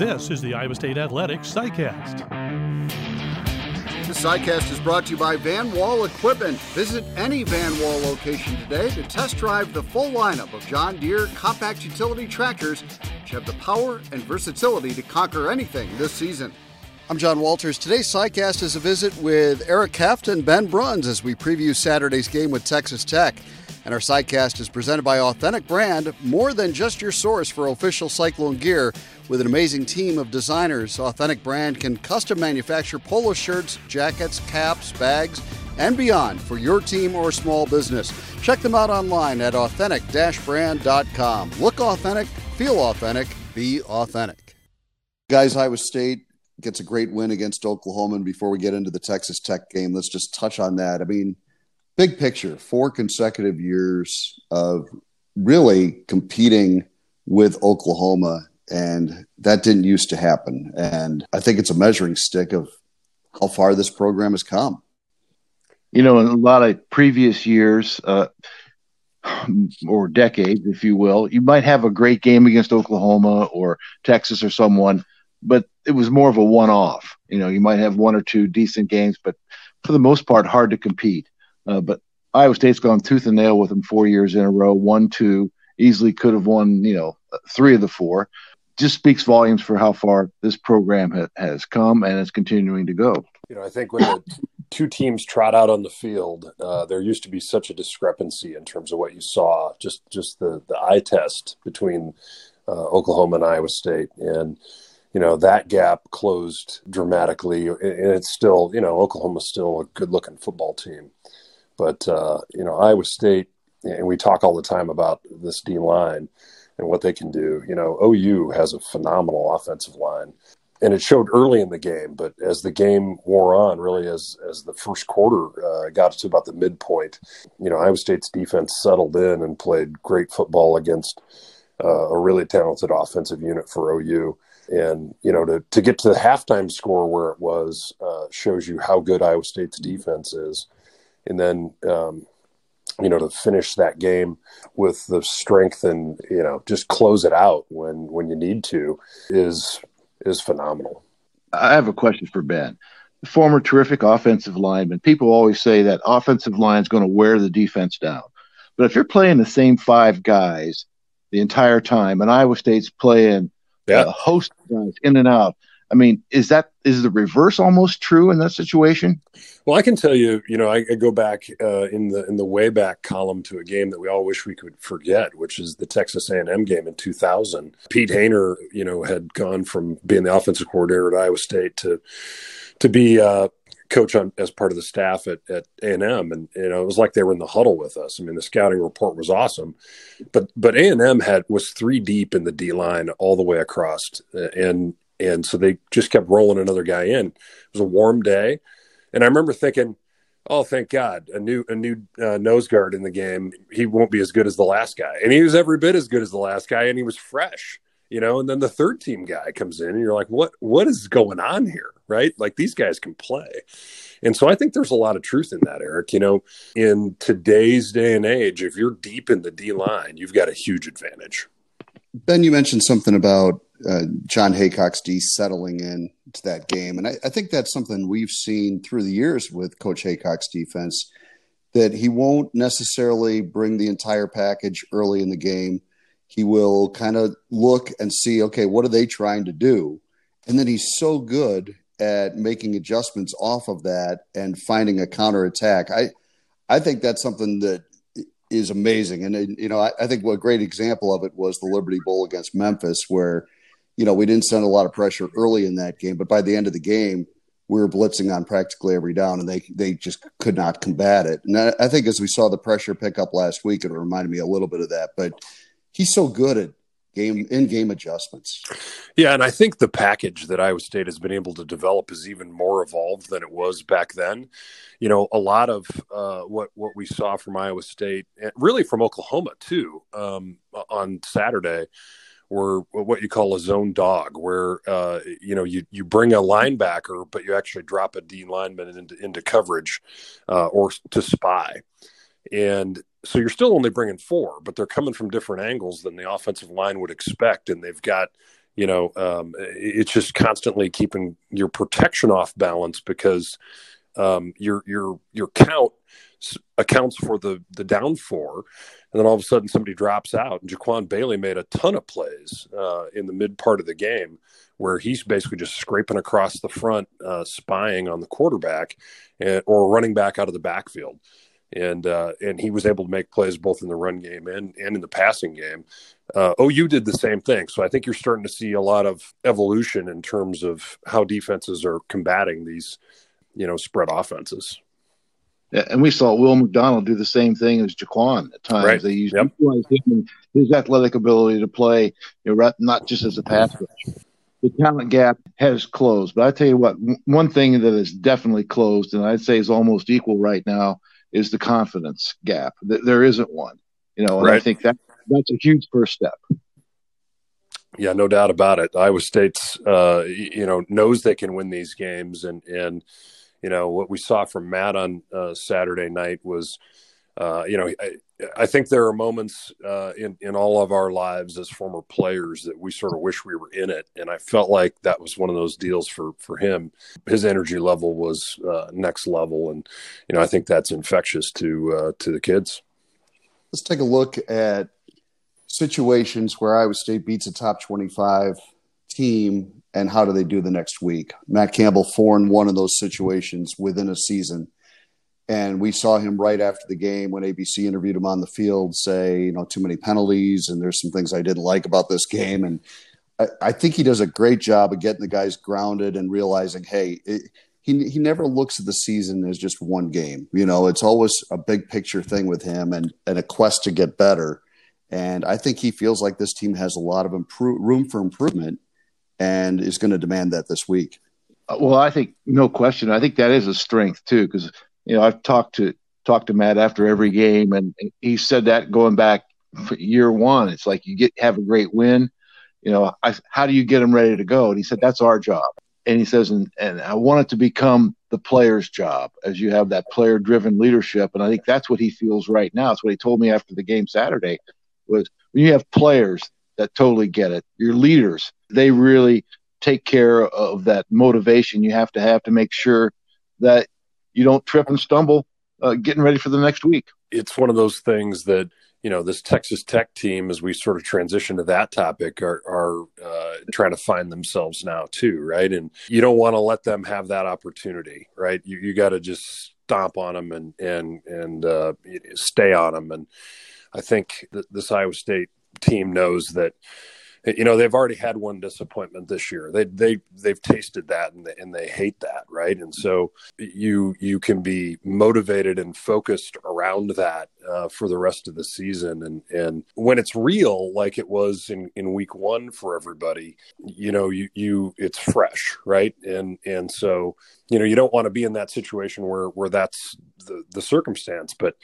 This is the Iowa State Athletics SciCast. The SciCast is brought to you by Van Wall Equipment. Visit any Van Wall location today to test drive the full lineup of John Deere compact utility tractors, which have the power and versatility to conquer anything this season. I'm John Walters. Today's SciCast is a visit with Eric Heft and Ben Bruns as we preview Saturday's game with Texas Tech. And our SciCast is presented by Authentic Brand, more than just your source for official Cyclone gear. With an amazing team of designers, Authentic Brand can custom manufacture polo shirts, jackets, caps, bags, and beyond for your team or small business. Check them out online at authentic brand.com. Look authentic, feel authentic, be authentic. Guys, Iowa State gets a great win against Oklahoma. And before we get into the Texas Tech game, let's just touch on that. I mean, big picture, four consecutive years of really competing with Oklahoma. And that didn't used to happen. And I think it's a measuring stick of how far this program has come. You know, in a lot of previous years, uh, or decades, if you will, you might have a great game against Oklahoma or Texas or someone, but it was more of a one off. You know, you might have one or two decent games, but for the most part, hard to compete. Uh, but Iowa State's gone tooth and nail with them four years in a row, one, two, easily could have won, you know, three of the four. Just speaks volumes for how far this program ha- has come and is continuing to go. You know, I think when the two teams trot out on the field, uh, there used to be such a discrepancy in terms of what you saw, just just the the eye test between uh, Oklahoma and Iowa State, and you know that gap closed dramatically. And it's still you know oklahoma's still a good looking football team. But uh, you know iowa state and we talk all the time about this d line and what they can do. You know ou has a phenomenal offensive line and it showed early in the game but as the game wore on really as as the first quarter uh, got to about the midpoint you know iowa state's defense settled in and played great football against uh, a really talented offensive unit for ou and you know to to get to the halftime score where it was uh, shows you how good Iowa State's defense is, and then um, you know to finish that game with the strength and you know just close it out when when you need to is is phenomenal. I have a question for Ben. The former terrific offensive lineman. People always say that offensive line is going to wear the defense down. But if you're playing the same five guys the entire time, and Iowa State's playing yeah. Uh, host guys in and out. I mean, is that is the reverse almost true in that situation? Well, I can tell you, you know, I, I go back uh, in the in the way back column to a game that we all wish we could forget, which is the Texas A&M game in 2000. Pete Hayner, you know, had gone from being the offensive coordinator at Iowa State to to be uh, coach on as part of the staff at at A and you know it was like they were in the huddle with us. I mean, the scouting report was awesome, but but A and M had was three deep in the D line all the way across, and and so they just kept rolling another guy in. It was a warm day, and I remember thinking. Oh, thank God! A new a new uh, nose guard in the game. He won't be as good as the last guy, and he was every bit as good as the last guy, and he was fresh you know and then the third team guy comes in and you're like what what is going on here right like these guys can play and so i think there's a lot of truth in that eric you know in today's day and age if you're deep in the d line you've got a huge advantage ben you mentioned something about uh, jon heacock's d settling in to that game and I, I think that's something we've seen through the years with coach Heacock's defense that he won't necessarily bring the entire package early in the game he will kind of look and see, okay, what are they trying to do? And then he's so good at making adjustments off of that and finding a counterattack. I, I think that's something that is amazing. And, you know, I, I think what a great example of it was the Liberty Bowl against Memphis, where, you know, we didn't send a lot of pressure early in that game, but by the end of the game, we were blitzing on practically every down, and they they just could not combat it. And I, I think as we saw the pressure pick up last week, it reminded me a little bit of that. But he's so good at game in game adjustments. Yeah, and I think the package that Iowa State has been able to develop is even more evolved than it was back then. You know, a lot of uh, what what we saw from Iowa State, really from Oklahoma too, um, on Saturday. Were what you call a zone dog, where uh, you know you you bring a linebacker, but you actually drop a D lineman into, into coverage uh, or to spy, and so you're still only bringing four, but they're coming from different angles than the offensive line would expect, and they've got you know, um, it's just constantly keeping your protection off balance because um, your your your count accounts for the the down four, and then all of a sudden somebody drops out. And Jaquan Bailey made a ton of plays uh, in the mid part of the game where he's basically just scraping across the front, uh, spying on the quarterback, and, or running back out of the backfield. And uh, and he was able to make plays both in the run game and and in the passing game. Uh, OU did the same thing, so I think you're starting to see a lot of evolution in terms of how defenses are combating these, you know, spread offenses. Yeah, and we saw Will McDonald do the same thing as Jaquan at times. Right. They used yep. his athletic ability to play, you know, not just as a pass rusher. The talent gap has closed, but I tell you what, one thing that is definitely closed, and I'd say is almost equal right now, is the confidence gap. There isn't one, you know, and right. I think that that's a huge first step. Yeah, no doubt about it. Iowa State's, uh, you know, knows they can win these games, and and you know what we saw from Matt on uh, Saturday night was, uh, you know, I, I, think there are moments uh, in in all of our lives as former players that we sort of wish we were in it, and I felt like that was one of those deals for for him. His energy level was uh, next level, and you know I think that's infectious to uh, to the kids. Let's take a look at situations where Iowa State beats a top twenty five team and how do they do the next week? Matt Campbell four and one of those situations within a season. And we saw him right after the game when ABC interviewed him on the field say, you know, too many penalties and there's some things I didn't like about this game. And I, I think he does a great job of getting the guys grounded and realizing, hey, it, he he never looks at the season as just one game. You know, it's always a big picture thing with him and, and a quest to get better. And I think he feels like this team has a lot of improve, room for improvement and is going to demand that this week. Well, I think no question. I think that is a strength too, because you know I've talked to talked to Matt after every game, and he said that going back year one, it's like you get have a great win. You know, I, how do you get them ready to go? And he said that's our job. And he says, and, and I want it to become the player's job as you have that player driven leadership. And I think that's what he feels right now. It's what he told me after the game Saturday was when you have players that totally get it, your leaders they really take care of that motivation you have to have to make sure that you don't trip and stumble uh, getting ready for the next week. It's one of those things that you know this Texas Tech team, as we sort of transition to that topic, are, are uh, trying to find themselves now too, right? And you don't want to let them have that opportunity, right? You you got to just stomp on them and and and uh, stay on them. And I think this Iowa State team knows that you know they've already had one disappointment this year. They they they've tasted that and they, and they hate that right? And so you you can be motivated and focused around that uh, for the rest of the season. And and when it's real like it was in in week 1 for everybody you know you you it's fresh right? And and so you know you don't want to be in that situation where where that's the the circumstance. But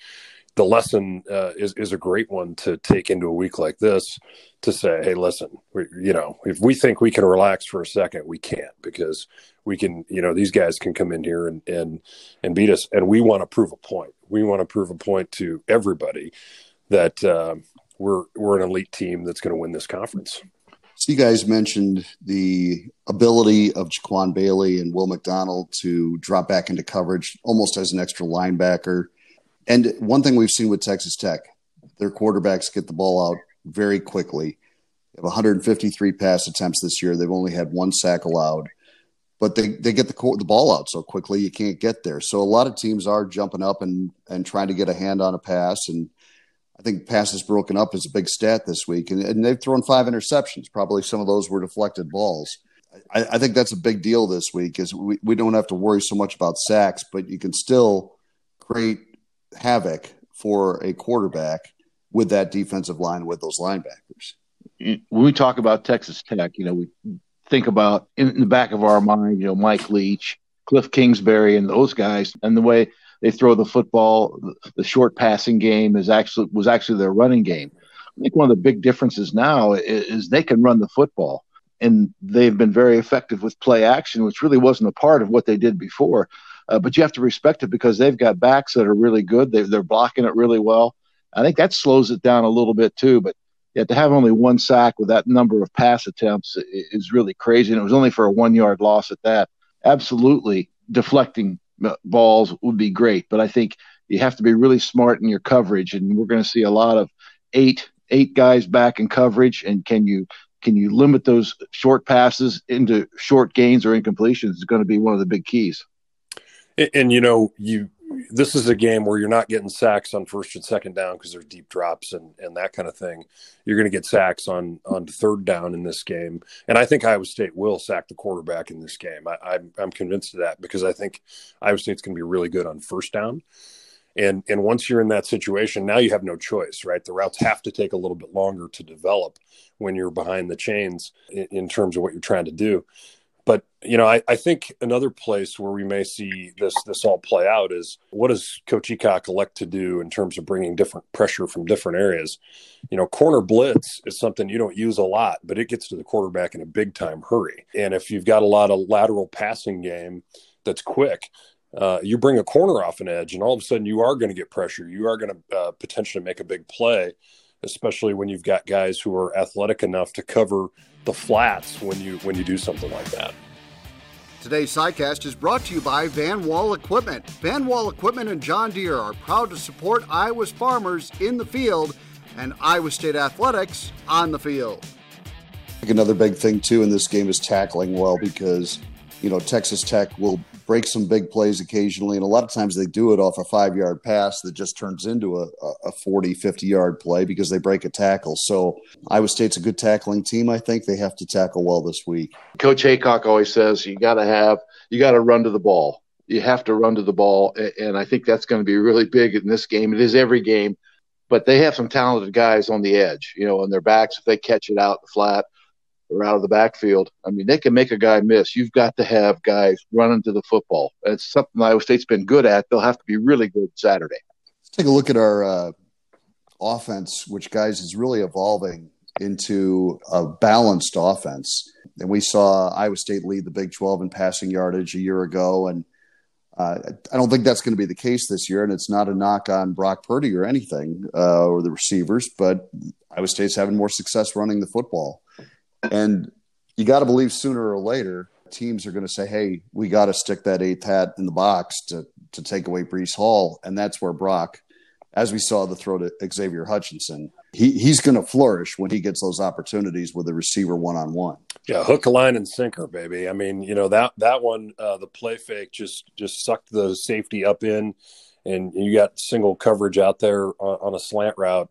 the lesson uh, is is a great one to take into a week like this to say, hey, listen, we, you know, if we think we can relax for a second, we can't because we can, you know, these guys can come in here and and and beat us, and we want to prove a point. We want to prove a point to everybody that uh, we're we're an elite team that's going to win this conference. So you guys mentioned the ability of Jaquan Bailey and Will McDonald to drop back into coverage almost as an extra linebacker and one thing we've seen with Texas Tech, their quarterbacks get the ball out very quickly. They have 153 pass attempts this year. They've only had one sack allowed, but they, they get the the ball out so quickly you can't get there. So a lot of teams are jumping up and and trying to get a hand on a pass. And I think passes broken up is a big stat this week. And, and they've thrown five interceptions. Probably some of those were deflected balls. I, I think that's a big deal this week. Is we, we don't have to worry so much about sacks, but you can still create havoc for a quarterback with that defensive line with those linebackers. When we talk about Texas Tech, you know, we think about in the back of our mind, you know, Mike Leach, Cliff Kingsbury, and those guys, and the way they throw the football, the short passing game is actually was actually their running game. I think one of the big differences now is, is they can run the football, and they've been very effective with play action, which really wasn't a part of what they did before. Uh, but you have to respect it because they've got backs that are really good. They, they're blocking it really well. I think that slows it down a little bit too. But Yet to have only one sack with that number of pass attempts is really crazy. And it was only for a one yard loss at that. Absolutely deflecting balls would be great. But I think you have to be really smart in your coverage. And we're going to see a lot of eight, eight guys back in coverage. And can you, can you limit those short passes into short gains or incompletions is going to be one of the big keys. And, and you know, you this is a game where you're not getting sacks on first and second down because there's deep drops and, and that kind of thing. You're going to get sacks on on third down in this game, and I think Iowa State will sack the quarterback in this game. I, I'm I'm convinced of that because I think Iowa State's going to be really good on first down. And and once you're in that situation, now you have no choice, right? The routes have to take a little bit longer to develop when you're behind the chains in, in terms of what you're trying to do. But you know, I, I, think another place where we may see this this all play out is what does Coach Heacock elect to do in terms of bringing different pressure from different areas. You know, corner blitz is something you don't use a lot, but it gets to the quarterback in a big time hurry. And if you've got a lot of lateral passing game that's quick, uh, you bring a corner off an edge, and all of a sudden you are going to get pressure. You are going to uh, potentially make a big play, especially when you've got guys who are athletic enough to cover the flats when you when you do something like that. Today's SciCast is brought to you by Van Wall Equipment. Van Wall Equipment and John Deere are proud to support Iowa's farmers in the field and Iowa State athletics on the field. I think another big thing too in this game is tackling well because you know Texas Tech will break some big plays occasionally. And a lot of times they do it off a five yard pass that just turns into a, a 40, 50 yard play because they break a tackle. So Iowa State's a good tackling team. I think they have to tackle well this week. Coach Heacock always says you got to have, you got to run to the ball. You have to run to the ball. And I think that's going to be really big in this game. It is every game. But they have some talented guys on the edge, you know, on their backs if they catch it out the flat or out of the backfield. I mean, they can make a guy miss. You've got to have guys running to the football. It's something Iowa State's been good at. They'll have to be really good Saturday. Let's take a look at our uh, offense, which, guys, is really evolving into a balanced offense. And we saw Iowa State lead the Big 12 in passing yardage a year ago. And uh, I don't think that's going to be the case this year. And it's not a knock on Brock Purdy or anything uh, or the receivers, but Iowa State's having more success running the football. And you got to believe sooner or later, teams are going to say, hey, we got to stick that eighth hat in the box to, to take away Breece Hall. And that's where Brock, as we saw the throw to Xavier Hutchinson, he, he's going to flourish when he gets those opportunities with a receiver one on one. Yeah, hook, line, and sinker, baby. I mean, you know that that one, uh, the play fake just just sucked the safety up in, and you got single coverage out there on, on a slant route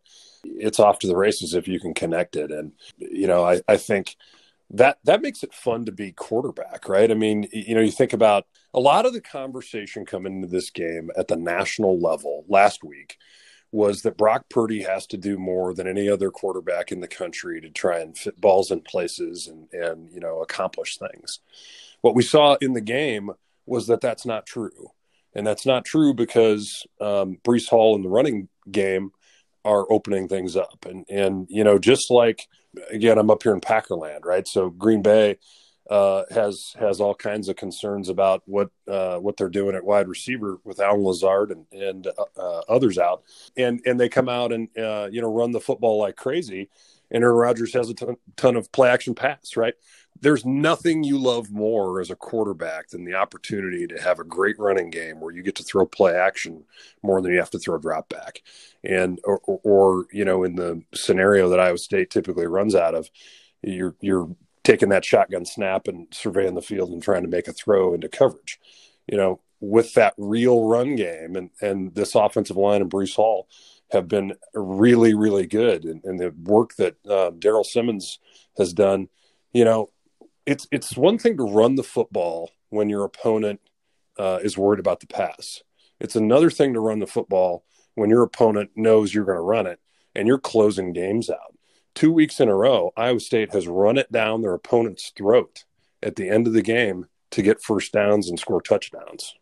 it's off to the races if you can connect it. And, you know, I, I think that that makes it fun to be quarterback, right? I mean, you know, you think about a lot of the conversation coming into this game at the national level last week was that Brock Purdy has to do more than any other quarterback in the country to try and fit balls in places and and you know accomplish things. What we saw in the game was that that's not true, and that's not true because um, Breece Hall in the running game are opening things up. And and you know, just like again, I'm up here in Packerland, right? So Green Bay uh, has has all kinds of concerns about what uh, what they're doing at wide receiver with Allen Lazard and and uh, others out, and and they come out and uh, you know run the football like crazy. And Aaron Rodgers has a ton, ton of play action pass, right? There's nothing you love more as a quarterback than the opportunity to have a great running game where you get to throw play action more than you have to throw drop back. And or, or, you know, in the scenario that Iowa State typically runs out of, you're you're taking that shotgun snap and surveying the field and trying to make a throw into coverage. You know, with that real run game and and this offensive line and Breece Hall have been really really good and, and the work that uh, Darrell Simmons has done. You know, it's it's one thing to run the football when your opponent uh, is worried about the pass. It's another thing to run the football when your opponent knows you're going to run it and you're closing games out. Two weeks in a row, Iowa State has run it down their opponent's throat at the end of the game to get first downs and score touchdowns.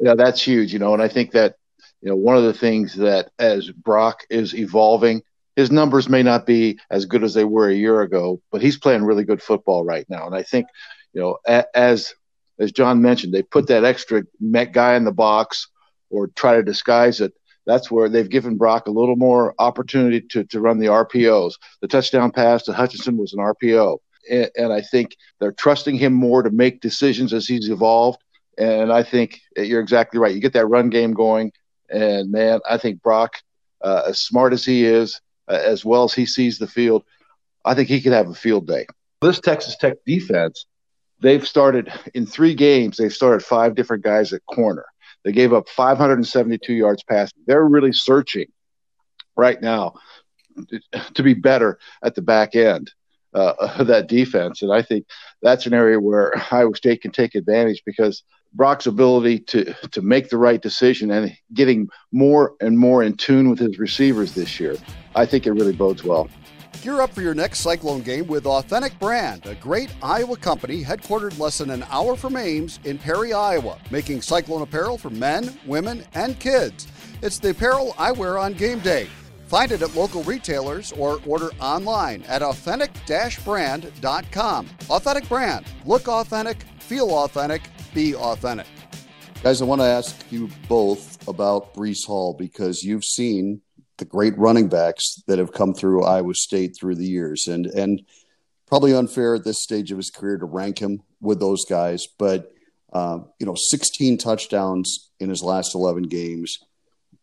Yeah, that's huge, you know, and I think that you know one of the things that as Brock is evolving his numbers may not be as good as they were a year ago, but he's playing really good football right now. And I think, you know, as as John mentioned, they put that extra Met guy in the box or try to disguise it. that's where they've given Brock a little more opportunity to, to run the RPOs. The touchdown pass to Hutchinson was an RPO. And, and I think they're trusting him more to make decisions as he's evolved. And I think you're exactly right. You get that run game going. And man, I think Brock, uh, as smart as he is, as well as he sees the field, I think he could have a field day. This Texas Tech defense, they've started in three games, they've started five different guys at corner. They gave up 572 yards passing. They're really searching right now to be better at the back end uh, of that defense. And I think that's an area where Iowa State can take advantage because Brock's ability to to make the right decision and getting more and more in tune with his receivers this year, I think it really bodes well. Gear up for your next Cyclone game with Authentic Brand, a great Iowa company headquartered less than an hour from Ames in Perry, Iowa, making Cyclone apparel for men, women, and kids. It's the apparel I wear on game day. Find it at local retailers or order online at authentic brand.com. Authentic Brand. Look authentic, feel authentic, be authentic. Guys, I want to ask you both about Breece Hall because you've seen the great running backs that have come through Iowa State through the years, and and probably unfair at this stage of his career to rank him with those guys, but um, you know, 16 touchdowns in his last 11 games.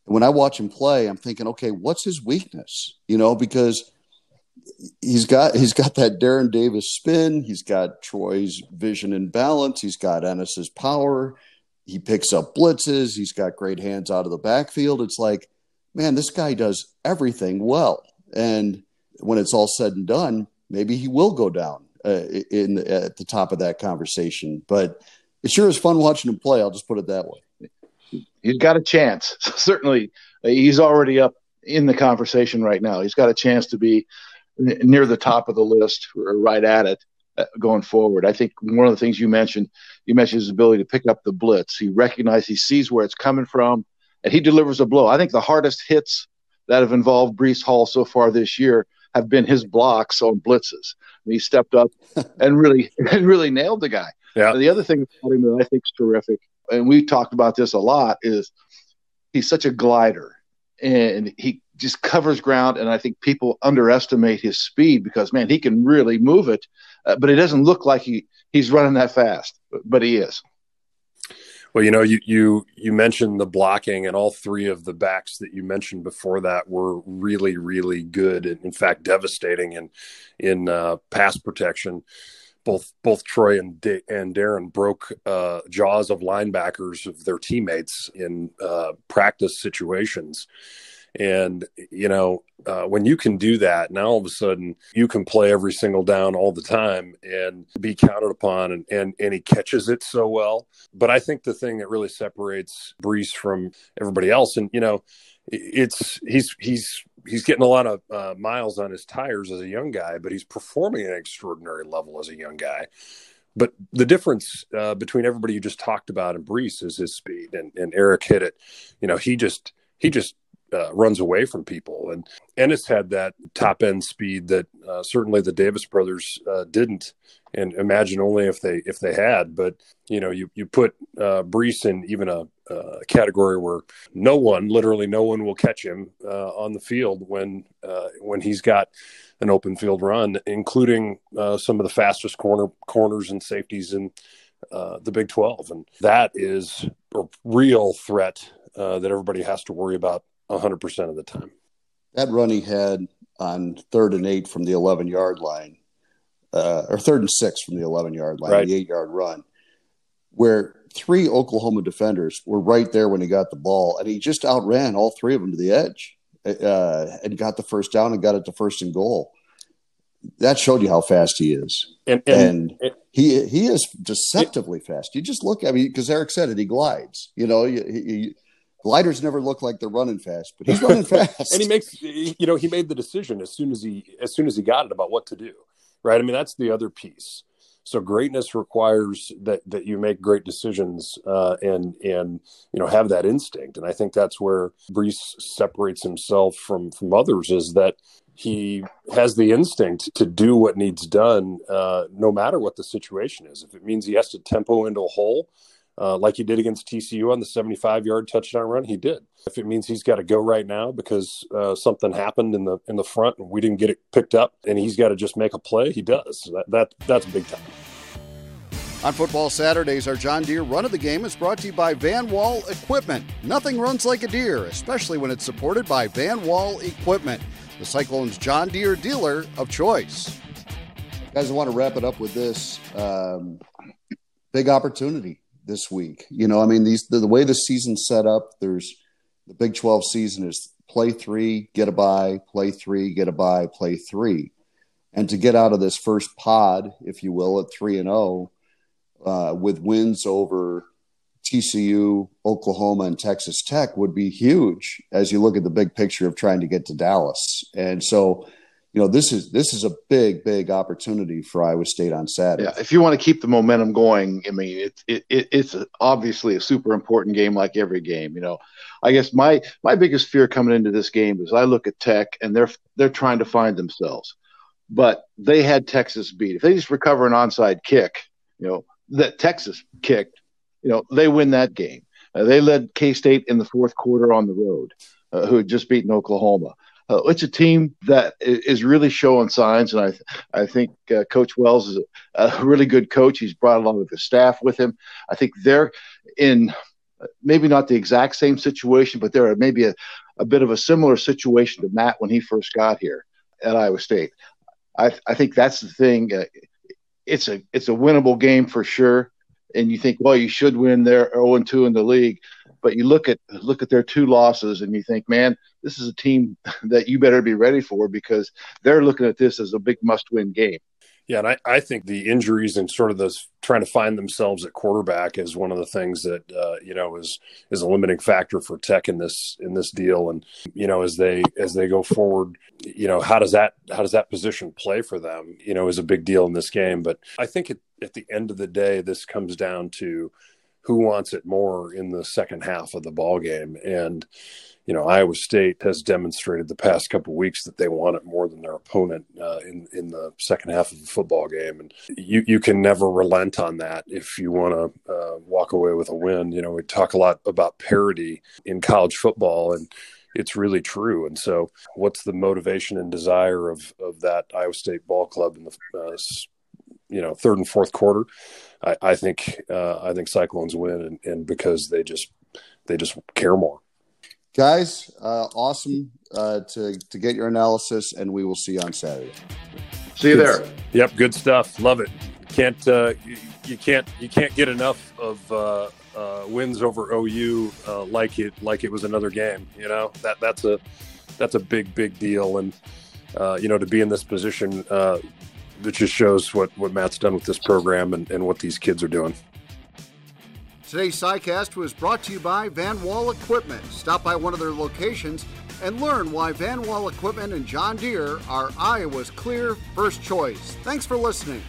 When I watch him play, I'm thinking, okay, what's his weakness? You know, because he's got he's got that Darren Davis spin, he's got Troy's vision and balance, he's got Ennis's power, he picks up blitzes, he's got great hands out of the backfield. It's like man, this guy does everything well. And when it's all said and done, maybe he will go down uh, in at the top of that conversation. But it sure is fun watching him play. I'll just put it that way. He's got a chance. Certainly, he's already up in the conversation right now. He's got a chance to be near the top of the list or right at it uh, going forward. I think one of the things you mentioned, you mentioned his ability to pick up the blitz. He recognizes, he sees where it's coming from and he delivers a blow. I think the hardest hits that have involved Breece Hall so far this year have been his blocks on blitzes. And he stepped up and really and really nailed the guy. Yeah. the other thing about him that I think is terrific, and we talked about this a lot, is he's such a glider and he just covers ground. And I think people underestimate his speed because man, he can really move it, uh, but it doesn't look like he he's running that fast, but, but he is. Well, you know, you you you mentioned the blocking, and all three of the backs that you mentioned before that were really, really good, and in fact, devastating in in uh, pass protection. Both both Troy and D- and Darren broke uh, jaws of linebackers of their teammates in uh, practice situations. And, you know, uh, when you can do that, now all of a sudden you can play every single down all the time and be counted upon, and, and, and he catches it so well. But I think the thing that really separates Breece from everybody else, and, you know, it's he's he's he's getting a lot of uh, miles on his tires as a young guy, but he's performing at an extraordinary level as a young guy. But the difference uh, between everybody you just talked about and Breece is his speed, and, and Eric hit it. You know, he just he just uh, runs away from people. And Ennis had that top end speed that uh, certainly the Davis brothers uh, didn't. And imagine only if they if they had. But you know, you you put uh, Breece in even a, a, category where no one, literally no one, will catch him uh, on the field when uh, when he's got an open field run, including uh, some of the fastest corner corners and safeties in the Big Twelve, and that is a real threat uh, that everybody has to worry about 100% of the time. That run he had on third and eight from the 11 yard line, uh, or third and six from the 11 yard line, right. the eight yard run, where three Oklahoma defenders were right there when he got the ball, and he just outran all three of them to the edge uh, and got the first down and got it to first and goal. That showed you how fast he is, and, and, and he he is deceptively it, fast. You just look at me because Eric said it. He glides. You know, he, he, gliders never look like they're running fast, but he's running fast. and he makes, you know, he made the decision as soon as he as soon as he got it about what to do, right? I mean, that's the other piece. So greatness requires that that you make great decisions uh, and and you know have that instinct. And I think that's where Breece separates himself from from others is that he has the instinct to do what needs done, uh, no matter what the situation is. If it means he has to tempo into a hole, uh, like he did against TCU on the 75 yard touchdown run, he did. If it means he's got to go right now because uh, something happened in the in the front and we didn't get it picked up, and he's got to just make a play, he does. That, that that's big time. On Football Saturdays, our John Deere Run of the Game is brought to you by Van Wall Equipment. Nothing runs like a deer, especially when it's supported by Van Wall Equipment, the Cyclones John Deere dealer of choice. Guys, I want to wrap it up with this um, big opportunity this week. You know, I mean, these the, the way the season's set up. There's the Big Twelve season is play three, get a bye, play three, get a bye, play three, and to get out of this first pod, if you will, at three and zero, oh, uh, with wins over TCU, Oklahoma, and Texas Tech would be huge as you look at the big picture of trying to get to Dallas. And so you know this is this is a big big opportunity for Iowa State on Saturday. Yeah, if you want to keep the momentum going, I mean it's it, it, it's obviously a super important game like every game. You know, I guess my my biggest fear coming into this game is I look at Tech and they're they're trying to find themselves, but they had Texas beat. If they just recover an onside kick, you know that Texas kicked, you know they win that game. Uh, they led K State in the fourth quarter on the road, uh, who had just beaten Oklahoma uh, it's a team that is really showing signs, and I I think uh, Coach Wells is a, a, really good coach. He's brought along with his staff with him. I think they're in maybe not the exact same situation, but they're maybe a, a bit of a similar situation to Matt when he first got here at Iowa State. I I think that's the thing. Uh, it's a it's a winnable game for sure, and you think, well, you should win. They're 0 2 in the league, but you look at look at their two losses, and you think, man this is a team that you better be ready for because they're looking at this as a big must win game. Yeah, and I, I think the injuries and sort of those trying to find themselves at quarterback is one of the things that uh, you know is is a limiting factor for Tech in this in this deal. And you know, as they as they go forward, you know, how does that how does that position play for them? You know, is a big deal in this game. But I think it, at the end of the day, this comes down to who wants it more in the second half of the ball game and you know, Iowa State has demonstrated the past couple weeks that they want it more than their opponent uh, in in the second half of the football game, and you you can never relent on that if you want to uh, walk away with a win. You know, we talk a lot about parity in college football, and it's really true. And so, what's the motivation and desire of of that Iowa State ball club in the uh, you know third and fourth quarter? I, I think uh, I think Cyclones win, and, and because they just they just care more guys uh, awesome uh, to, to get your analysis and we will see you on saturday. See you there. Yep good stuff. Love it. Can't uh, you, you, can't you can't get enough of uh, uh, wins over ou uh, like it like it was another game you know? That that's a that's a big big deal. And you know to be in this position that just shows what what matt's done with this program and, and what these kids are doing Today's SciCast was brought to you by Van Wall Equipment. Stop by one of their locations and learn why Van Wall Equipment and John Deere are Iowa's clear first choice. Thanks for listening.